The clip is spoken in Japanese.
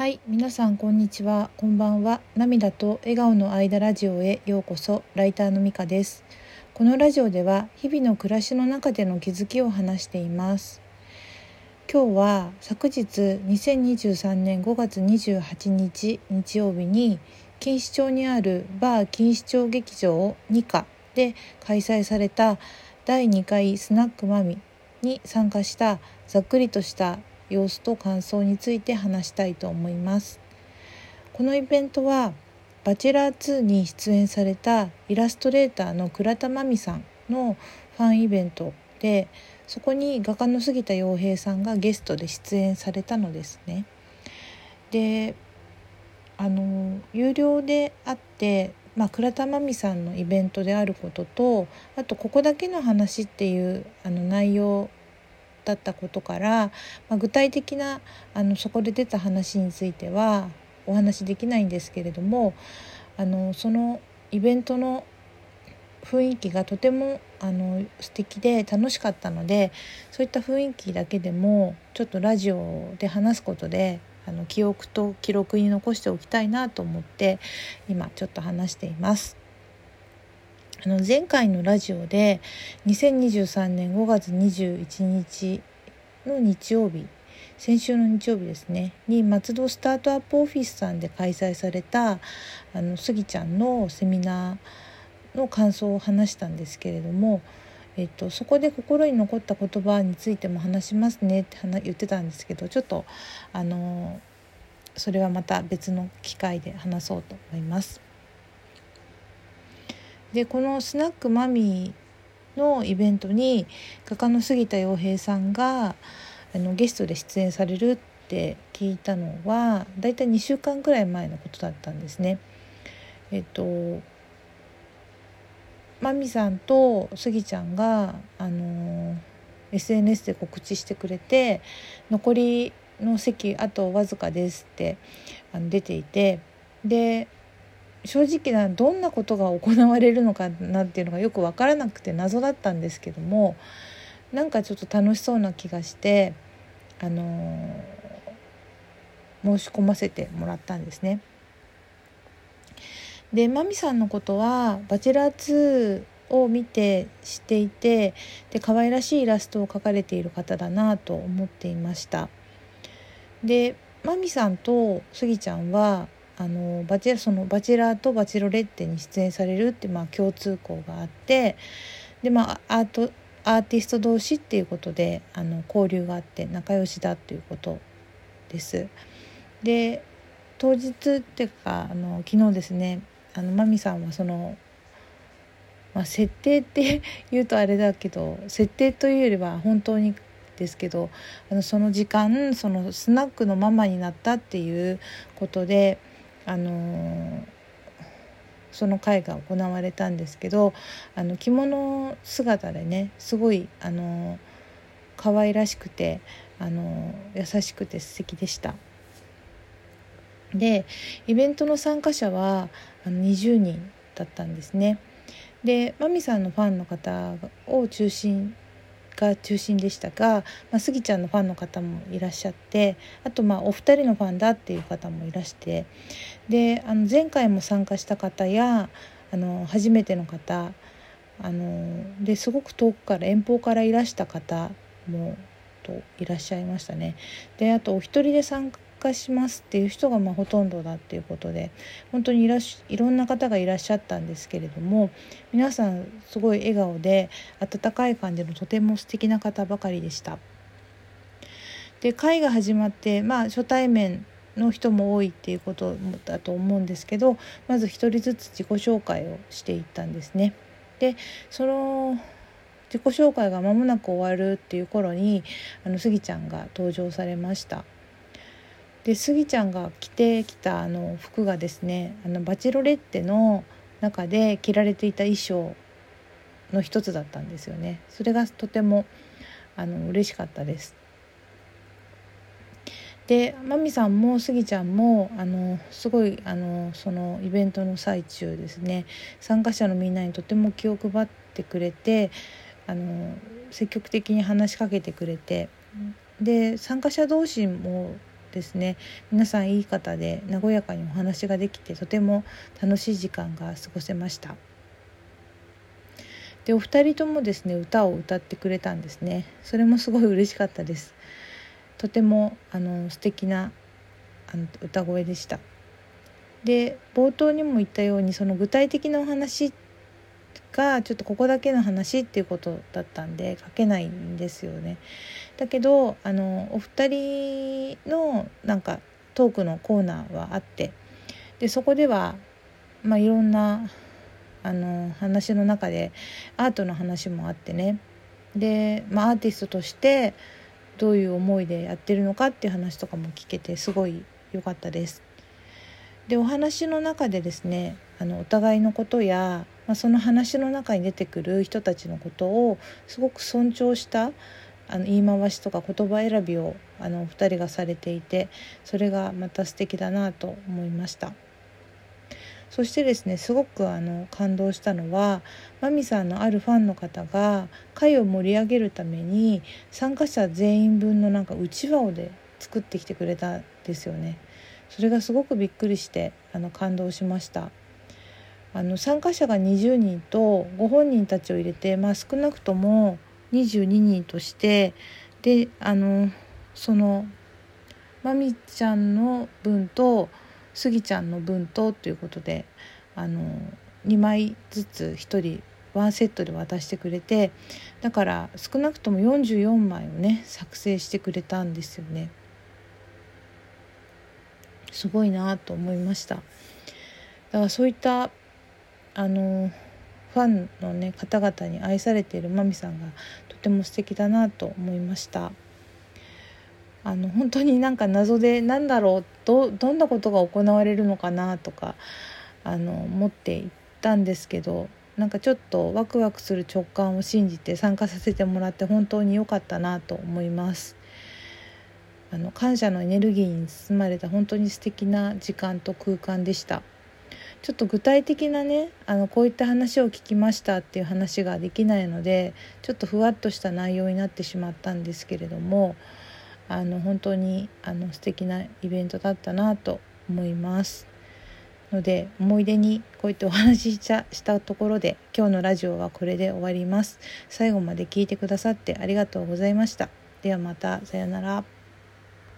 はい皆さんこんにちは。こんばんは。涙と笑顔の間ラジオへようこそ。ライターのみかです。このラジオでは日々の暮らしの中での気づきを話しています。今日は昨日2023年5月28日日曜日に錦糸町にあるバー錦糸町劇場2課で開催された第2回スナックマミに参加したざっくりとした様子と感想について話したいと思いますこのイベントはバチェラー2に出演されたイラストレーターの倉田真美さんのファンイベントでそこに画家の杉田洋平さんがゲストで出演されたのですね。であの有料であってまあ、倉田真美さんのイベントであることとあと「ここだけの話」っていうあの内容だったことから、まあ、具体的なあのそこで出た話についてはお話しできないんですけれどもあのそのイベントの雰囲気がとてもあの素敵で楽しかったのでそういった雰囲気だけでもちょっとラジオで話すことであの記憶と記録に残しておきたいなと思って今ちょっと話しています。あの前回のラジオで2023年5月21日の日曜日先週の日曜日ですねに松戸スタートアップオフィスさんで開催されたあのスギちゃんのセミナーの感想を話したんですけれども、えっと、そこで心に残った言葉についても話しますねって言ってたんですけどちょっとあのそれはまた別の機会で話そうと思います。でこのスナックマミーのイベントに画家の杉田洋平さんがあのゲストで出演されるって聞いたのはだいたい2週間くらい前のことだったんですね。えっとマミさんとスギちゃんがあの SNS で告知してくれて残りの席あとわずかですってあの出ていてで正直などんなことが行われるのかなっていうのがよく分からなくて謎だったんですけどもなんかちょっと楽しそうな気がしてあの、申し込ませてもらったんですね。でマミさんのことは「バチェラー2」を見て知っていてで可愛らしいイラストを描かれている方だなと思っていました。でマミさんとスギちゃんはあのバチェそのバチェラーとバチェロレッテに出演されるってまあ共通項があってでまあアートアーティスト同士っていうことであの交流があって仲良しだっていうことです。で当日っていうかあの昨日ですねあのマミさんはその、まあ、設定って言うとあれだけど設定というよりは本当にですけどあのその時間そのスナックのママになったっていうことであのその会が行われたんですけどあの着物姿でねすごいあの可愛らしくてあの優しくて素敵でした。でイベントの参加者はあの20人だったんですね。でマミさんのファンの方を中心が中心でしたが、まあ、スギちゃんのファンの方もいらっしゃってあとまあお二人のファンだっていう方もいらしてであの前回も参加した方やあの初めての方あのですごく遠くから遠方からいらした方もといらっしゃいましたね。であとお一人で参加化しますっていう人がまほとんどだっていうことで本当にいらしいろんな方がいらっしゃったんですけれども皆さんすごい笑顔で温かい感じのとても素敵な方ばかりでした。で会が始まってまあ初対面の人も多いっていうことだと思うんですけどまず一人ずつ自己紹介をしていったんですね。でその自己紹介が間もなく終わるっていう頃にあのスギちゃんが登場されました。でスギちゃんが着てきたあの服がですねあのバチロレッテの中で着られていた衣装の一つだったんですよね。それがとてもあの嬉しかったです。でマミさんもスギちゃんもあのすごいあのそのイベントの最中ですね参加者のみんなにとても気を配ってくれてあの積極的に話しかけてくれてで参加者同士もですね。皆さんいい方で和やかにお話ができてとても楽しい時間が過ごせました。でお二人ともですね歌を歌ってくれたんですね。それもすごい嬉しかったです。とてもあの素敵なあの歌声でした。で冒頭にも言ったようにその具体的なお話ってがちょっとここだけの話っていうことだったんで書けないんですよね。だけどあのお二人のなんかトークのコーナーはあってでそこでは、まあ、いろんなあの話の中でアートの話もあってねで、まあ、アーティストとしてどういう思いでやってるのかっていう話とかも聞けてすごい良かったです。でお話の中でですねあのお互いのことや、まあ、その話の中に出てくる人たちのことをすごく尊重したあの言い回しとか言葉選びをあのお二人がされていてそれがまた素敵だなと思いました。そしてですねすごくあの感動したのはマミさんのあるファンの方が会を盛り上げるために参加者全員分のなんかうちわをで作ってきてくれたんですよね。それがすごくびっくりしてあの感動しました。あの参加者が20人とご本人たちを入れて、まあ、少なくとも22人としてであのそのまみちゃんの分とスギちゃんの分とということであの2枚ずつ1人ワンセットで渡してくれてだから少なくとも44枚をね作成してくれたんですよね。すごいなと思いました。だからそういったあのファンの、ね、方々に愛されているマミさんがとても素敵だなと思いました。あの本当になんか謎で何だろうどどんなことが行われるのかなとかあの思っていったんですけどなんかちょっとワクワクする直感を信じて参加させてもらって本当に良かったなと思います。あの感謝のエネルギーに包まれた本当に素敵な時間と空間でした。ちょっと具体的なねあのこういった話を聞きましたっていう話ができないのでちょっとふわっとした内容になってしまったんですけれどもあの本当にあの素敵なイベントだったなと思います。ので思い出にこうやってお話ししたところで今日のラジオはこれで終わります。最後まで聞いてくださってありがとうございました。ではまたさようなら。